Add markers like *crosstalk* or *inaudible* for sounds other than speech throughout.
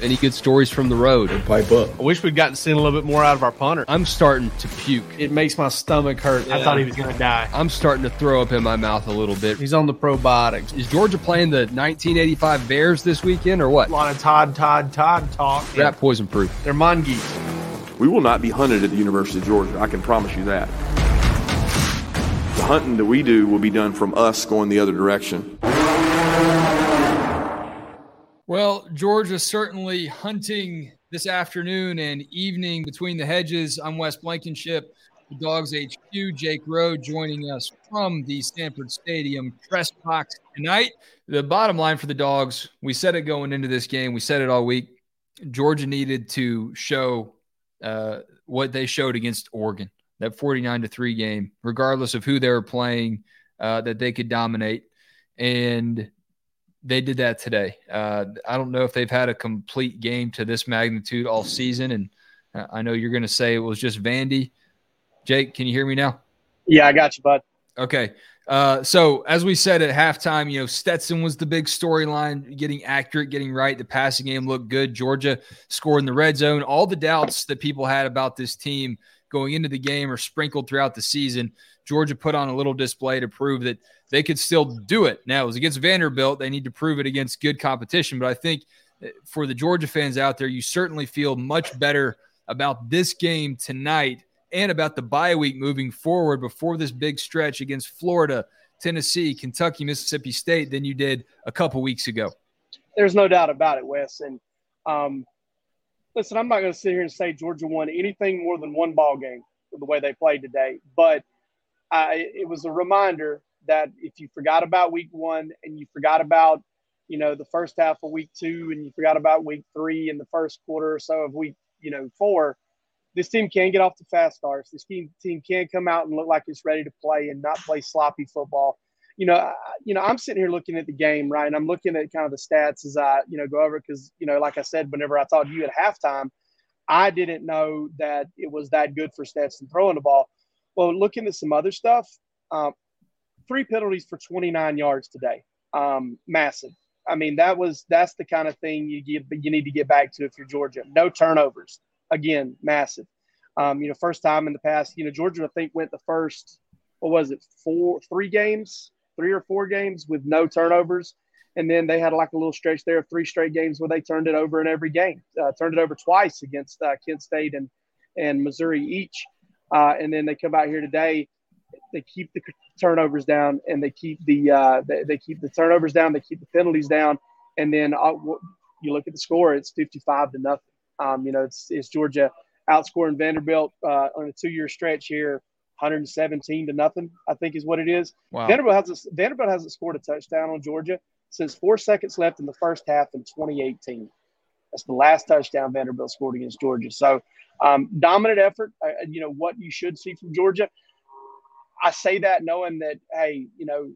Any good stories from the road? Pipe up. I wish we'd gotten to see a little bit more out of our punter. I'm starting to puke. It makes my stomach hurt. I thought he was going to die. I'm starting to throw up in my mouth a little bit. He's on the probiotics. Is Georgia playing the 1985 Bears this weekend or what? A lot of Todd, Todd, Todd talk. Rat poison proof. They're mongoose. We will not be hunted at the University of Georgia. I can promise you that. The hunting that we do will be done from us going the other direction. Well, Georgia certainly hunting this afternoon and evening between the hedges. I'm Wes Blankenship, the DawgsHQ. Jake Rowe joining us from the Sanford Stadium press box tonight. The bottom line for the Dogs, we said it going into this game, we said it all week. Georgia needed to show uh, what they showed against Oregon, that 49 to 3 game, regardless of who they were playing, uh, that they could dominate. And they did that today. Uh, I don't know if they've had a complete game to this magnitude all season, and uh, I know you're going to say it was just Vandy. Jake, can you hear me now? Yeah, I got you, bud. Okay. Uh, so as we said at halftime, you know Stetson was the big storyline, getting accurate, getting right. The passing game looked good. Georgia scored in the red zone. All the doubts that people had about this team going into the game or sprinkled throughout the season. Georgia put on a little display to prove that they could still do it. Now, it was against Vanderbilt. They need to prove it against good competition. But I think uh, for the Georgia fans out there, you certainly feel much better about this game tonight and about the bye week moving forward before this big stretch against Florida, Tennessee, Kentucky, Mississippi State than you did a couple weeks ago. There's no doubt about it, Wes. And um, listen, I'm not going to sit here and say Georgia won anything more than one ball game the way they played today, but I, it was a reminder that if you forgot about week one and you forgot about, you know, the first half of week two and you forgot about week three and the first quarter or so of week, you know, four, this team can get off the fast starts. This team team can come out and look like it's ready to play and not play sloppy football. You know, I, you know, I'm sitting here looking at the game, right? And I'm looking at kind of the stats as I, you know, go over because, you know, like I said, whenever I talked to you at halftime, I didn't know that it was that good for Stetson throwing the ball. Well, looking at some other stuff, um, three penalties for 29 yards today. Um, massive. I mean, that was that's the kind of thing you get you need to get back to if you're Georgia. No turnovers. Again, massive. Um, you know, first time in the past, you know, Georgia I think went the first what was it, four three games, three or four games with no turnovers. And then they had like a little stretch there of three straight games where they turned it over in every game. Uh, turned it over twice against uh, Kent State and and Missouri each. Uh, and then they come out here today they keep the turnovers down and they keep the uh, they, they, keep the turnovers down. They keep the penalties down, and then uh, you look at the score. It's fifty-five to nothing. Um, you know, it's, it's Georgia outscoring Vanderbilt uh, on a two-year stretch here, 117 to nothing. I think is what it is. Wow. Vanderbilt has a, Vanderbilt hasn't scored a touchdown on Georgia since four seconds left in the first half in 2018. That's the last touchdown Vanderbilt scored against Georgia. So, um, dominant effort. Uh, you know what you should see from Georgia. I say that knowing that, hey, you know,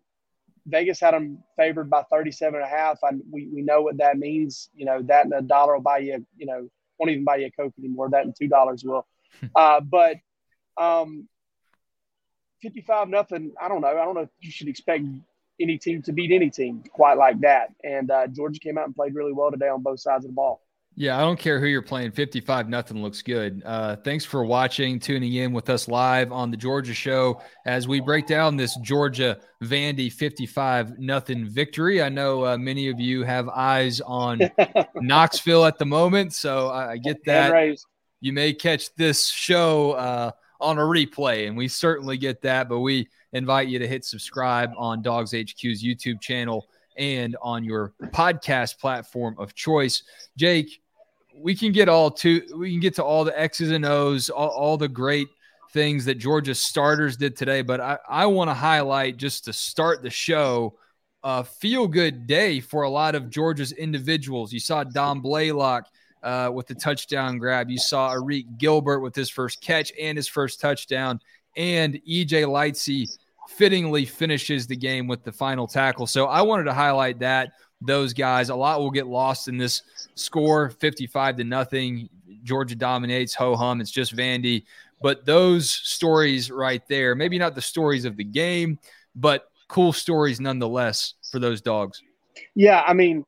Vegas had them favored by 37 and a half. I, we, we know what that means. You know, that and a dollar will buy you, you know, won't even buy you a Coke anymore. That and $2 will. *laughs* uh, but um, 55 nothing, I don't know. I don't know if you should expect any team to beat any team quite like that. And uh, Georgia came out and played really well today on both sides of the ball. Yeah, I don't care who you're playing. 55 nothing looks good. Uh, thanks for watching, tuning in with us live on the Georgia Show as we break down this Georgia Vandy 55 nothing victory. I know uh, many of you have eyes on *laughs* Knoxville at the moment, so I, I get that. You may catch this show uh, on a replay, and we certainly get that. But we invite you to hit subscribe on DawgsHQ's YouTube channel and on your podcast platform of choice. Jake, we can get all to we can get to all the X's and O's, all, all the great things that Georgia starters did today, but I, I want to highlight just to start the show a feel good day for a lot of Georgia's individuals. You saw Dom Blaylock uh, with the touchdown grab. You saw Arik Gilbert with his first catch and his first touchdown. And EJ Lightsey fittingly finishes the game with the final tackle. So I wanted to highlight that those guys. A lot will get lost in this score, 55 to nothing. Georgia dominates, ho hum. It's just Vandy. But those stories right there, maybe not the stories of the game, but cool stories nonetheless for those dogs. Yeah, I mean,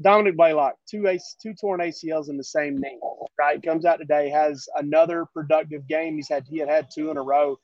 Dominick Blaylock, two ace, two torn ACLs in the same knee. Right, comes out today, has another productive game. He's had he had had two in a row,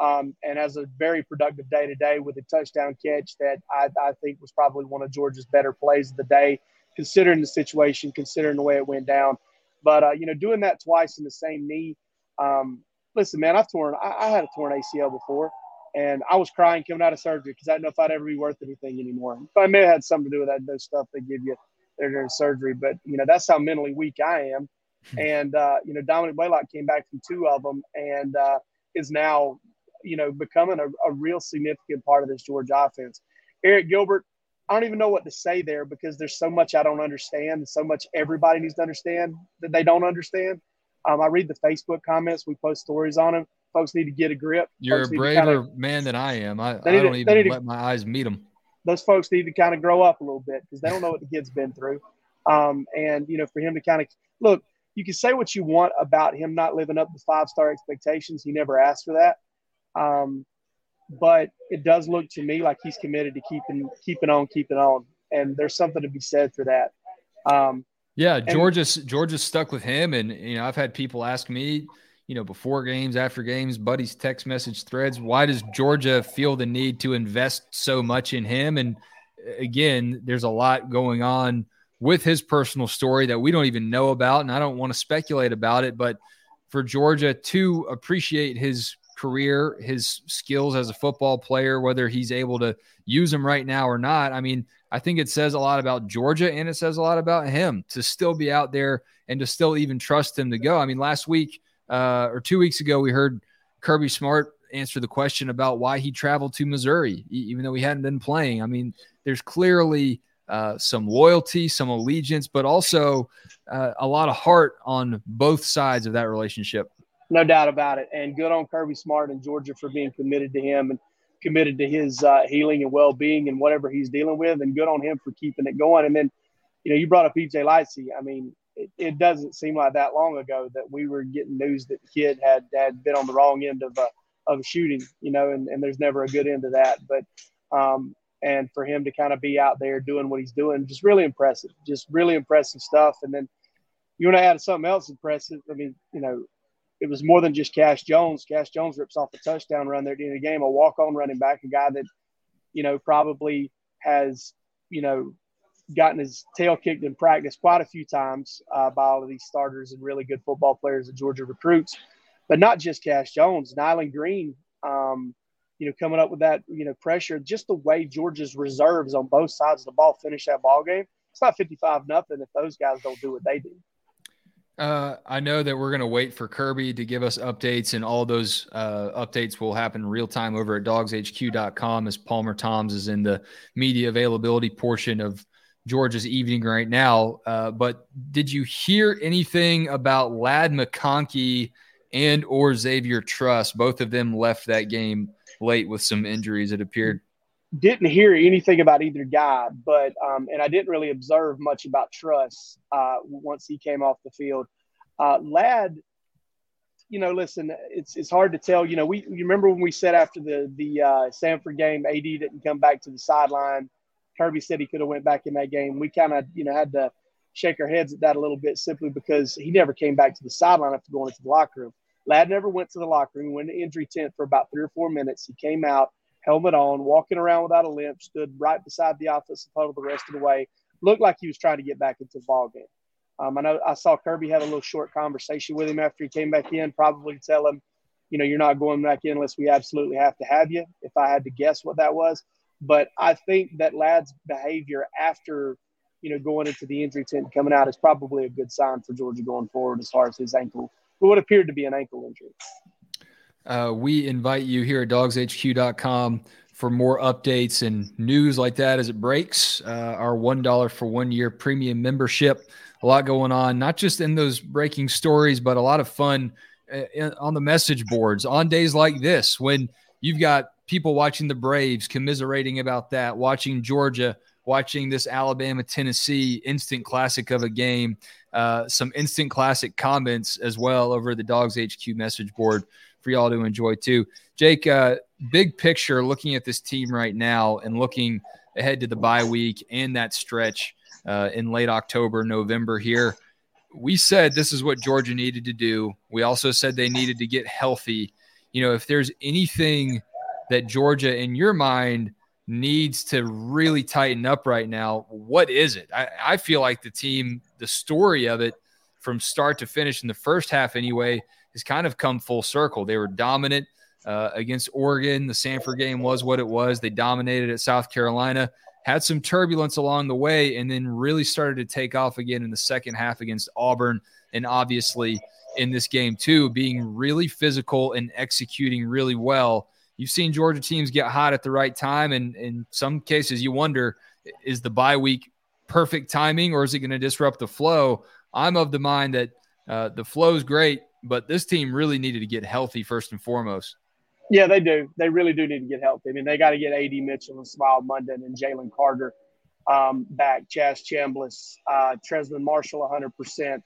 um, and has a very productive day today with a touchdown catch that I, I think was probably one of Georgia's better plays of the day, considering the situation, considering the way it went down. But uh, you know, doing that twice in the same knee. Um, listen, man, I've torn. I, I had a torn ACL before. And I was crying coming out of surgery because I didn't know if I'd ever be worth anything anymore. But I may have had something to do with that, those stuff they give you there during surgery. But, you know, that's how mentally weak I am. Hmm. And, uh, you know, Dominick Blaylock came back from two of them and uh, is now, you know, becoming a, a real significant part of this Georgia offense. Arik Gilbert, I don't even know what to say there because there's so much I don't understand and so much everybody needs to understand that they don't understand. Um, I read the Facebook comments. We post stories on them folks need to get a grip. You're folks a braver kind of, man than I am. I, I don't to, even let to, my eyes meet them. Those folks need to kind of grow up a little bit because they don't know what the kid's been through. Um, and you know, for him to kind of look, you can say what you want about him not living up to five star expectations. He never asked for that. Um, but it does look to me like he's committed to keeping keeping on, keeping on, and there's something to be said for that. Um, yeah, Georgia's Georgia's stuck with him, and you know I've had people ask me, you know, before games, after games, buddies text message threads. Why does Georgia feel the need to invest so much in him? And uh, again, there's a lot going on with his personal story that we don't even know about. And I don't want to speculate about it, but for Georgia to appreciate his career, his skills as a football player, whether he's able to use them right now or not. I mean, I think it says a lot about Georgia and it says a lot about him to still be out there and to still even trust him to go. I mean, last week, uh, or two weeks ago, we heard Kirby Smart answer the question about why he traveled to Missouri, even though he hadn't been playing. I mean, there's clearly uh, some loyalty, some allegiance, but also uh, a lot of heart on both sides of that relationship. No doubt about it. And good on Kirby Smart and Georgia for being committed to him and committed to his uh, healing and well being and whatever he's dealing with. And good on him for keeping it going. And then, you know, you brought up EJ Lightsey. I mean, it, it, doesn't seem like that long ago that we were getting news that kid had had been on the wrong end of a of a shooting, you know, and, and there's never a good end to that. But um, and for him to kind of be out there doing what he's doing, just really impressive, just really impressive stuff. And then you want to add something else impressive. I mean, you know, it was more than just Cash Jones. Cash Jones rips off a touchdown run there at the end of the game, a walk on running back, a guy that, you know, probably has, you know, gotten his tail kicked in practice quite a few times uh, by all of these starters and really good football players that Georgia recruits. But not just Cash Jones, Nyland Green, um, you know, coming up with that, you know, pressure, just the way Georgia's reserves on both sides of the ball finish that ball game. It's not 55 nothing if those guys don't do what they do. Uh, I know that we're going to wait for Kirby to give us updates, and all those uh, updates will happen real time over at dawgshq.com as Palmer Thombs is in the media availability portion of Georgia's evening right now. Uh, but did you hear anything about Ladd McConkey and or Xavier Truss? Both of them left that game late with some injuries. It appeared. Didn't hear anything about either guy, but um, and I didn't really observe much about Truss uh, once he came off the field. Uh, Ladd, you know, listen, it's it's hard to tell. You know, we you remember when we said after the the uh, Samford game, AD didn't come back to the sideline Kirby said he could have went back in that game. We kind of, you know, had to shake our heads at that a little bit simply because he never came back to the sideline after going into the locker room. Ladd never went to the locker room, went to injury tent for about three or four minutes. He came out, helmet on, walking around without a limp, stood right beside the offensive huddle the rest of the way. Looked like he was trying to get back into the ball game. Um, I know I saw Kirby had a little short conversation with him after he came back in, probably tell him, you know, you're not going back in unless we absolutely have to have you. If I had to guess what that was, but I think that Ladd's behavior after, you know, going into the injury tent and coming out is probably a good sign for Georgia going forward as far as his ankle, what appeared to be an ankle injury. Uh, we invite you here at dawgshq.com for more updates and news like that as it breaks. Uh, our $1 for one year premium membership. A lot going on, not just in those breaking stories, but a lot of fun uh, on the message boards on days like this when you've got people watching the Braves commiserating about that, watching Georgia, watching this Alabama Tennessee instant classic of a game, uh, some instant classic comments as well over the DawgsHQ message board for y'all to enjoy too. Jake, uh, big picture, looking at this team right now and looking ahead to the bye week and that stretch uh, in late October, November here. We said this is what Georgia needed to do. We also said they needed to get healthy. You know, if there's anything that Georgia, in your mind, needs to really tighten up right now, what is it? I, I feel like the team, the story of it from start to finish in the first half, anyway, has kind of come full circle. They were dominant uh, against Oregon. The Samford game was what it was. They dominated at South Carolina, had some turbulence along the way, and then really started to take off again in the second half against Auburn. And obviously, in this game, too, being really physical and executing really well. You've seen Georgia teams get hot at the right time. And in some cases, you wonder is the bye week perfect timing or is it going to disrupt the flow? I'm of the mind that uh, the flow is great, but this team really needed to get healthy first and foremost. Yeah, they do. They really do need to get healthy. I mean, they got to get AD Mitchell and Smael Mondon and Jalen Carter um, back, Chaz Chambliss, uh, Trezmen Marshall 100%.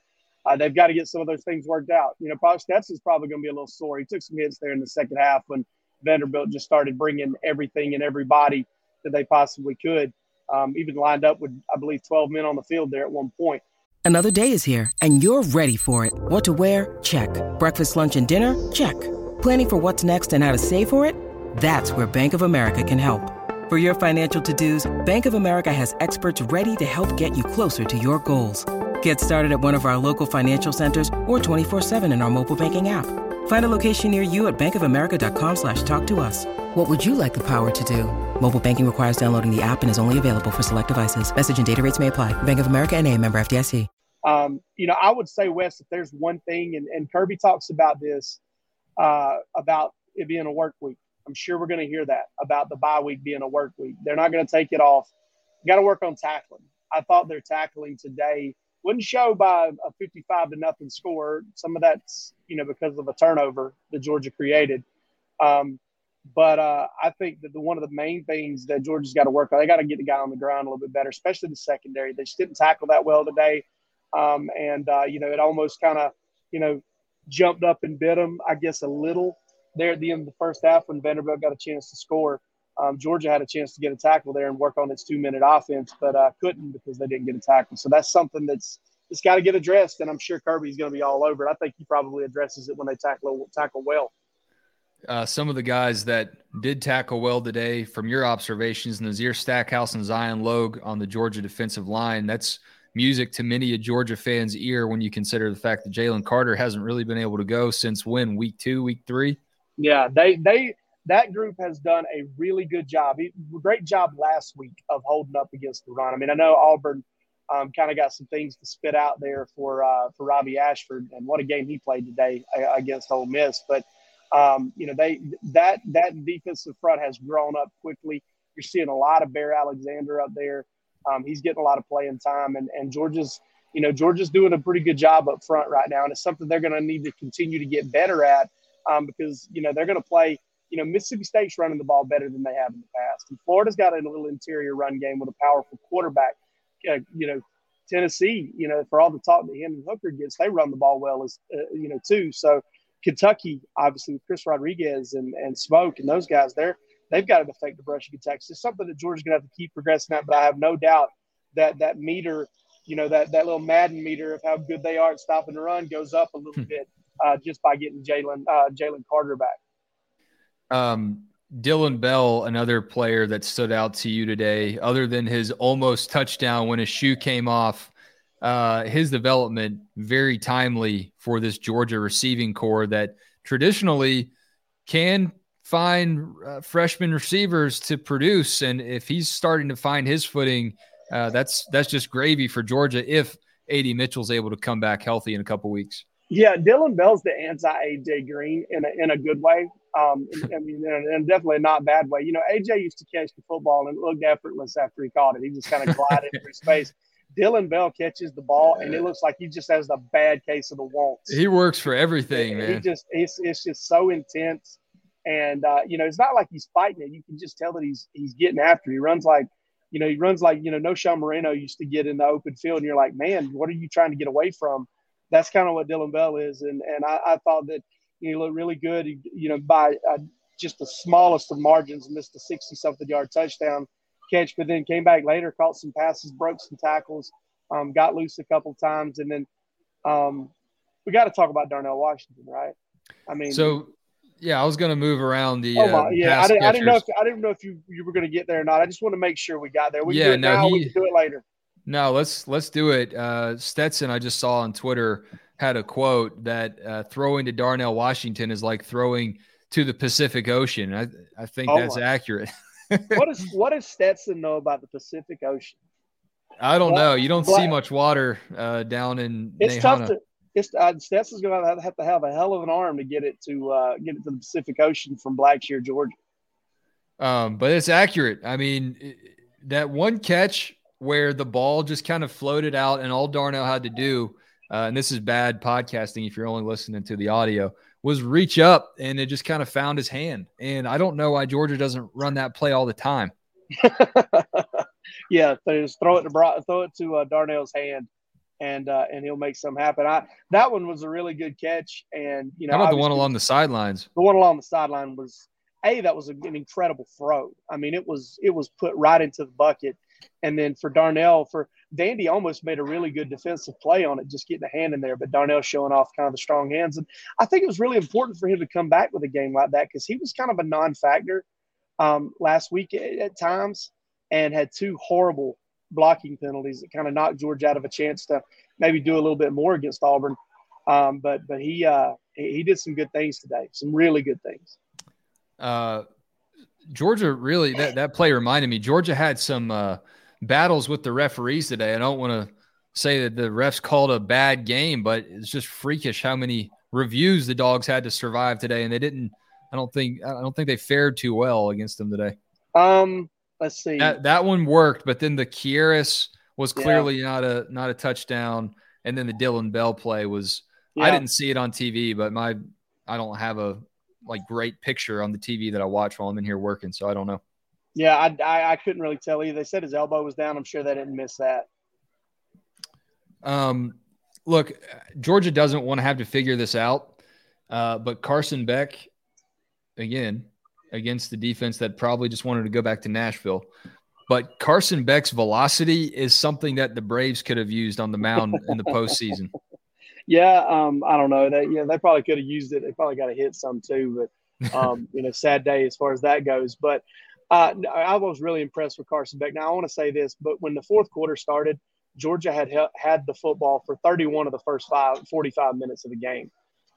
Uh, they've got to get some of those things worked out. You know, probably Stetson's probably going to be a little sore. He took some hits there in the second half when Vanderbilt just started bringing everything and everybody that they possibly could. Um, even lined up with, I believe, 12 men on the field there at one point. Another day is here, and you're ready for it. What to wear? Check. Breakfast, lunch, and dinner? Check. Planning for what's next and how to save for it? That's where Bank of America can help. For your financial to-dos, Bank of America has experts ready to help get you closer to your goals. Get started at one of our local financial centers or 24-7 in our mobile banking app. Find a location near you at bankofamerica.com slash talk to us. What would you like the power to do? Mobile banking requires downloading the app and is only available for select devices. Message and data rates may apply. Bank of America and a member FDIC. Um, you know, I would say, Wes, if there's one thing, and, and Kirby talks about this, uh, about it being a work week. I'm sure we're going to hear that about the bye week being a work week. They're not going to take it off. Got to work on tackling. I thought their tackling today – wouldn't show by a 55 to nothing score. Some of that's, you know, because of a turnover that Georgia created. Um, but uh, I think that the, one of the main things that Georgia's got to work on, they got to get the guy on the ground a little bit better, especially the secondary. They just didn't tackle that well today. Um, and, uh, you know, it almost kind of, you know, jumped up and bit them, I guess, a little there at the end of the first half when Vanderbilt got a chance to score. Um, Georgia had a chance to get a tackle there and work on its two minute offense, but uh, couldn't because they didn't get a tackle. So that's something that's it's got to get addressed, and I'm sure Kirby's going to be all over it. I think he probably addresses it when they tackle tackle well. Uh, some of the guys that did tackle well today, from your observations, Nazir Stackhouse and Zion Logue on the Georgia defensive line. That's music to many a Georgia fan's ear when you consider the fact that Jalen Carter hasn't really been able to go since when week two, week three. Yeah, they they that group has done a really good job. Great job last week of holding up against the run. I mean, I know Auburn um, kind of got some things to spit out there for uh, for Robby Ashford, and what a game he played today against Ole Miss. But um, you know, they that that defensive front has grown up quickly. You're seeing a lot of Bear Alexander up there. Um, he's getting a lot of playing time, and and Georgia's you know Georgia's doing a pretty good job up front right now, and it's something they're going to need to continue to get better at um, because you know they're going to play you know, Mississippi State's running the ball better than they have in the past. And Florida's got a little interior run game with a powerful quarterback. Uh, you know, Tennessee, you know, for all the talk that Hendon Hooker gets, they run the ball well as uh, you know too. So Kentucky, obviously with Chris Rodriguez and and Smoke and those guys, they're they've got an effective rushing attack. It's something that Georgia's gonna have to keep progressing at. But I have no doubt that that meter, you know, that that little Madden meter of how good they are at stopping the run goes up a little hmm. bit uh, just by getting Jalen uh, Jalen Carter back. Um, Dillon Bell, another player that stood out to you today, other than his almost touchdown when his shoe came off, uh, his development very timely for this Georgia receiving corps that traditionally can find uh, freshman receivers to produce. And if he's starting to find his footing, uh, that's that's just gravy for Georgia if AD Mitchell's able to come back healthy in a couple weeks. Yeah, Dillon Bell's the anti AJ Green in a, in a good way. Um, I mean, *laughs* and definitely not bad way. You know, AJ used to catch the football and it looked effortless after he caught it. He just kind of glided *laughs* through space. Dillon Bell catches the ball and it looks like he just has a bad case of the wants. He works for everything, man. He just it's, it's just so intense. And uh, you know, it's not like he's fighting it. You can just tell that he's he's getting after. He runs like, you know, he runs like you know, Knowshon Moreno used to get in the open field, and you're like, man, what are you trying to get away from? That's kind of what Dillon Bell is, and and I, I thought that he looked really good. He, you know, by uh, just the smallest of margins, missed a sixty-something yard touchdown catch, but then came back later, caught some passes, broke some tackles, um, got loose a couple times, and then um, we got to talk about Darnell Washington, right? I mean, so yeah, I was going to move around the. Oh my, uh, yeah, I didn't, I didn't, know. If, I didn't know if you, you were going to get there or not. I just want to make sure we got there. We yeah, do it no, now. he, we can do it later. No, let's let's do it. Uh, Stetson, I just saw on Twitter had a quote that uh, throwing to Darnell Washington is like throwing to the Pacific Ocean. I I think Oh that's my. accurate. *laughs* what does what does Stetson know about the Pacific Ocean? I don't Black- know. You don't see much water uh, down in It's tough to. It's uh, Stetson's going to have to have a hell of an arm to get it to uh, get it to the Pacific Ocean from Blackshear, Georgia. Um, but it's accurate. I mean, that one catch where the ball just kind of floated out, and all Darnell had to do, uh, and this is bad podcasting if you're only listening to the audio, was reach up and it just kind of found his hand. And I don't know why Georgia doesn't run that play all the time. *laughs* yeah, so just throw it to throw it to uh, Darnell's hand, and uh, and he'll make some happen. I that one was a really good catch, and you know How about the one along the sidelines? the one along the sideline was a that was an incredible throw. I mean, it was it was put right into the bucket, and then for Darnell, for Dandy almost made a really good defensive play on it, just getting a hand in there. But Darnell showing off kind of the strong hands, and I think it was really important for him to come back with a game like that because he was kind of a non-factor um, last week at, at times, and had two horrible blocking penalties that kind of knocked George out of a chance to maybe do a little bit more against Auburn. Um, but but he uh, he he did some good things today, some really good things. Uh, Georgia really that that play reminded me. Georgia had some uh, battles with the referees today. I don't want to say that the refs called a bad game, but it's just freakish how many reviews the dogs had to survive today, and they didn't. I don't think I don't think they fared too well against them today. Um, let's see. That that one worked, but then the Kearis was Yeah. clearly not a not a touchdown, and then the Dillon Bell play was. I didn't see it on TV, but my I don't have a like great picture on the TV that I watch while I'm in here working, so I don't know. Yeah, I, I, I couldn't really tell either. They said his elbow was down. I'm sure they didn't miss that. Um, look, Georgia doesn't want to have to figure this out, uh, but Carson Beck, again, against the defense that probably just wanted to go back to Nashville. But Carson Beck's velocity is something that the Braves could have used on the mound in the *laughs* postseason. Yeah, um, I don't know. They yeah, they probably could have used it. They probably got to hit some too, but *laughs* um, you know, sad day as far as that goes. But uh, I was really impressed with Carson Beck. Now I want to say this, but when the fourth quarter started, Georgia had had the football for 31 of the first five, 45 minutes of the game.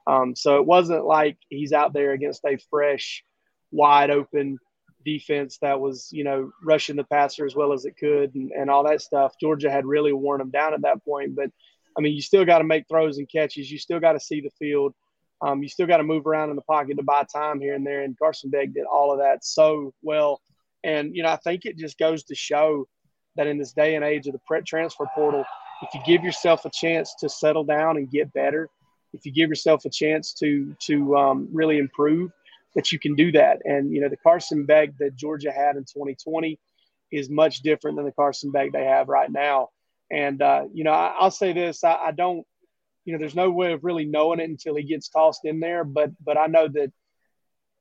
Um, so it wasn't like he's out there against a fresh, wide open defense that was, you know, rushing the passer as well as it could and, and all that stuff. Georgia had really worn them down at that point. But I mean, you still got to make throws and catches. You still got to see the field. Um, you still got to move around in the pocket to buy time here and there. And Carson Beck did all of that so well. And, you know, I think it just goes to show that in this day and age of the pre- transfer portal, if you give yourself a chance to settle down and get better, if you give yourself a chance to to um, really improve, that you can do that. And you know, the Carson Beck that Georgia had in 2020 is much different than the Carson Beck they have right now. And uh, you know, I, I'll say this: I, I don't, you know, there's no way of really knowing it until he gets tossed in there. But but I know that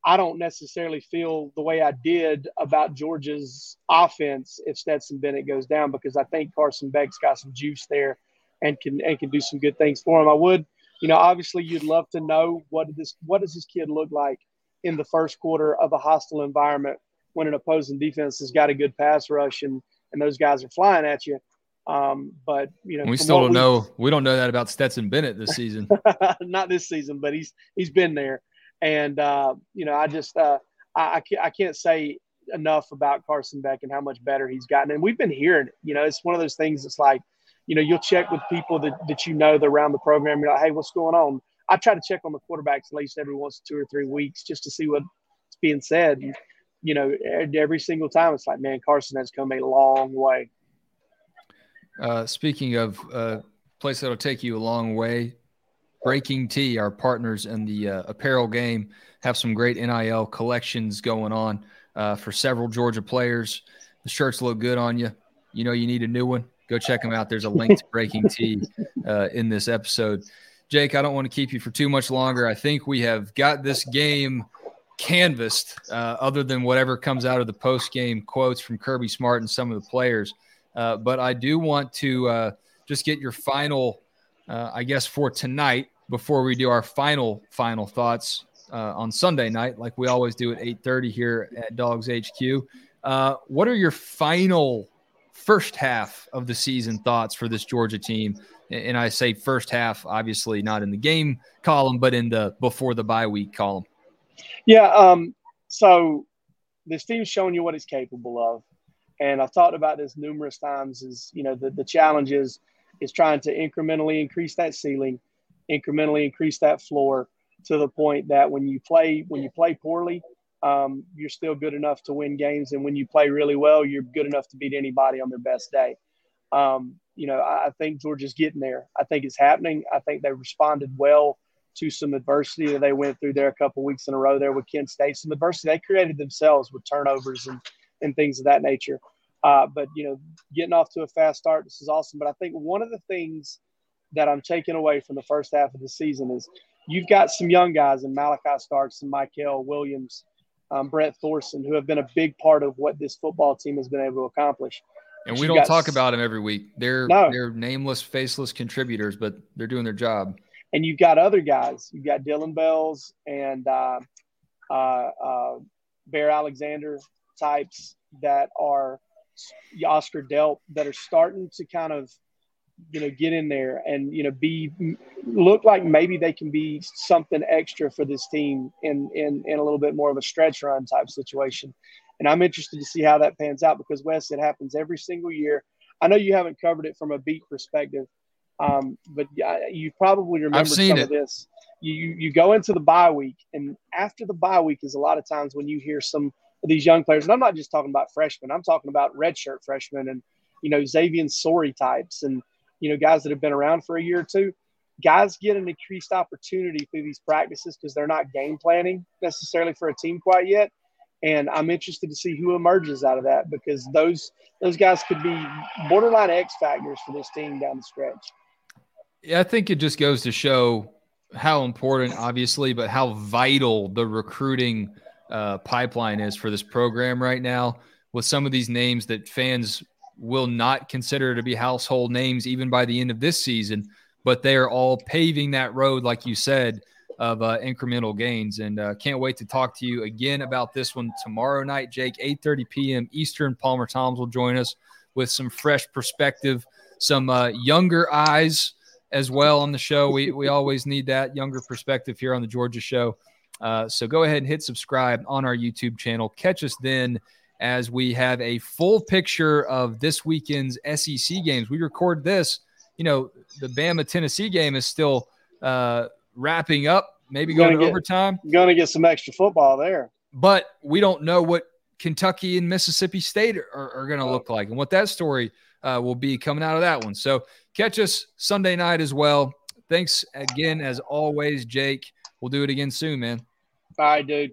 I don't necessarily feel the way I did about Georgia's offense if Stetson Bennett goes down because I think Carson Beck's got some juice there and can and can do some good things for him. I would, you know, obviously you'd love to know what this what does this kid look like in the first quarter of a hostile environment when an opposing defense has got a good pass rush and and those guys are flying at you. Um, but you know, We still don't we- know. We don't know that about Stetson Bennett this season. *laughs* not this season, but he's he's been there. And uh, you know, I just uh, I I can't, I can't say enough about Carson Beck and how much better he's gotten. And we've been hearing, it. you know, it's one of those things. It's like, you know, you'll check with people that, that you know that around the program. You're like, hey, what's going on? I try to check on the quarterbacks at least every once two or three weeks just to see what's being said. And, you know, every single time it's like, man, Carson has come a long way. Uh, speaking of a uh, place that'll take you a long way, BreakingT, our partners in the uh, apparel game, have some great NIL collections going on uh, for several Georgia players. The shirts look good on you. You know you need a new one. Go check them out. There's a link to BreakingT *laughs* uh, in this episode. Jake, I don't want to keep you for too much longer. I think we have got this game canvassed, uh, other than whatever comes out of the post game quotes from Kirby Smart and some of the players. Uh, but I do want to uh, just get your final, uh, I guess, for tonight before we do our final final thoughts uh, on Sunday night, like we always do at 8:30 here at DawgsHQ. Uh, what are your final first half of the season thoughts for this Georgia team? And I say first half, obviously not in the game column, but in the before the bye week column. Yeah. Um, so this team's showing you what it's capable of. And I've talked about this numerous times is, you know, the, the challenge is, is trying to incrementally increase that ceiling, incrementally increase that floor to the point that when you play, when you play poorly, um, you're still good enough to win games. And when you play really well, you're good enough to beat anybody on their best day. Um, you know, I, I think Georgia's getting there. I think it's happening. I think they responded well to some adversity that they went through there a couple weeks in a row there with Kent State. Some adversity they created themselves with turnovers and, and things of that nature. Uh, but, you know, getting off to a fast start, this is awesome. But I think one of the things that I'm taking away from the first half of the season is you've got some young guys in Malachi Starks and Mykel Williams um, Brett Thorson, who have been a big part of what this football team has been able to accomplish. And we don't talk about them every week. They're no. they're nameless, faceless contributors, but they're doing their job. And you've got other guys. You've got Dillon Bells and uh, uh, uh, Bear Alexander types that are Oscar Delp that are starting to kind of you know get in there and you know be look like maybe they can be something extra for this team in in in a little bit more of a stretch run type situation. And i'm interested to see how that pans out because wes it happens every single year. I know you haven't covered it from a beat perspective um, but you probably remember some it. of this you you go into the bye week and after the bye week is a lot of times when you hear some these young players and i'm not just talking about freshmen i'm talking about redshirt freshmen and you know Xavier Sori types and you know, guys that have been around for a year or two, guys get an increased opportunity through these practices because they're not game planning necessarily for a team quite yet. And I'm interested to see who emerges out of that because those those guys could be borderline X factors for this team down the stretch. Yeah, I think it just goes to show how important, obviously, but how vital the recruiting uh, pipeline is for this program right now. With some of these names that fans will not consider to be household names even by the end of this season, but they are all paving that road, like you said, of uh, incremental gains. And uh, can't wait to talk to you again about this one tomorrow night, Jake, 8:30 p.m. Eastern. Palmer Thombs will join us with some fresh perspective, some uh, younger eyes as well on the show. We we always need that younger perspective here on the Georgia Show. Uh, so go ahead and hit subscribe on our YouTube channel. Catch us then as we have a full picture of this weekend's SEC games. We record this, you know, the Bama Tennessee game is still uh, wrapping up, maybe going to overtime. Going to get some extra football there. But we don't know what Kentucky and Mississippi State are, are going to look like and what that story uh, will be coming out of that one. So catch us Sunday night as well. Thanks again, as always, Jake. We'll do it again soon, man. Right, dude.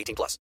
18 plus.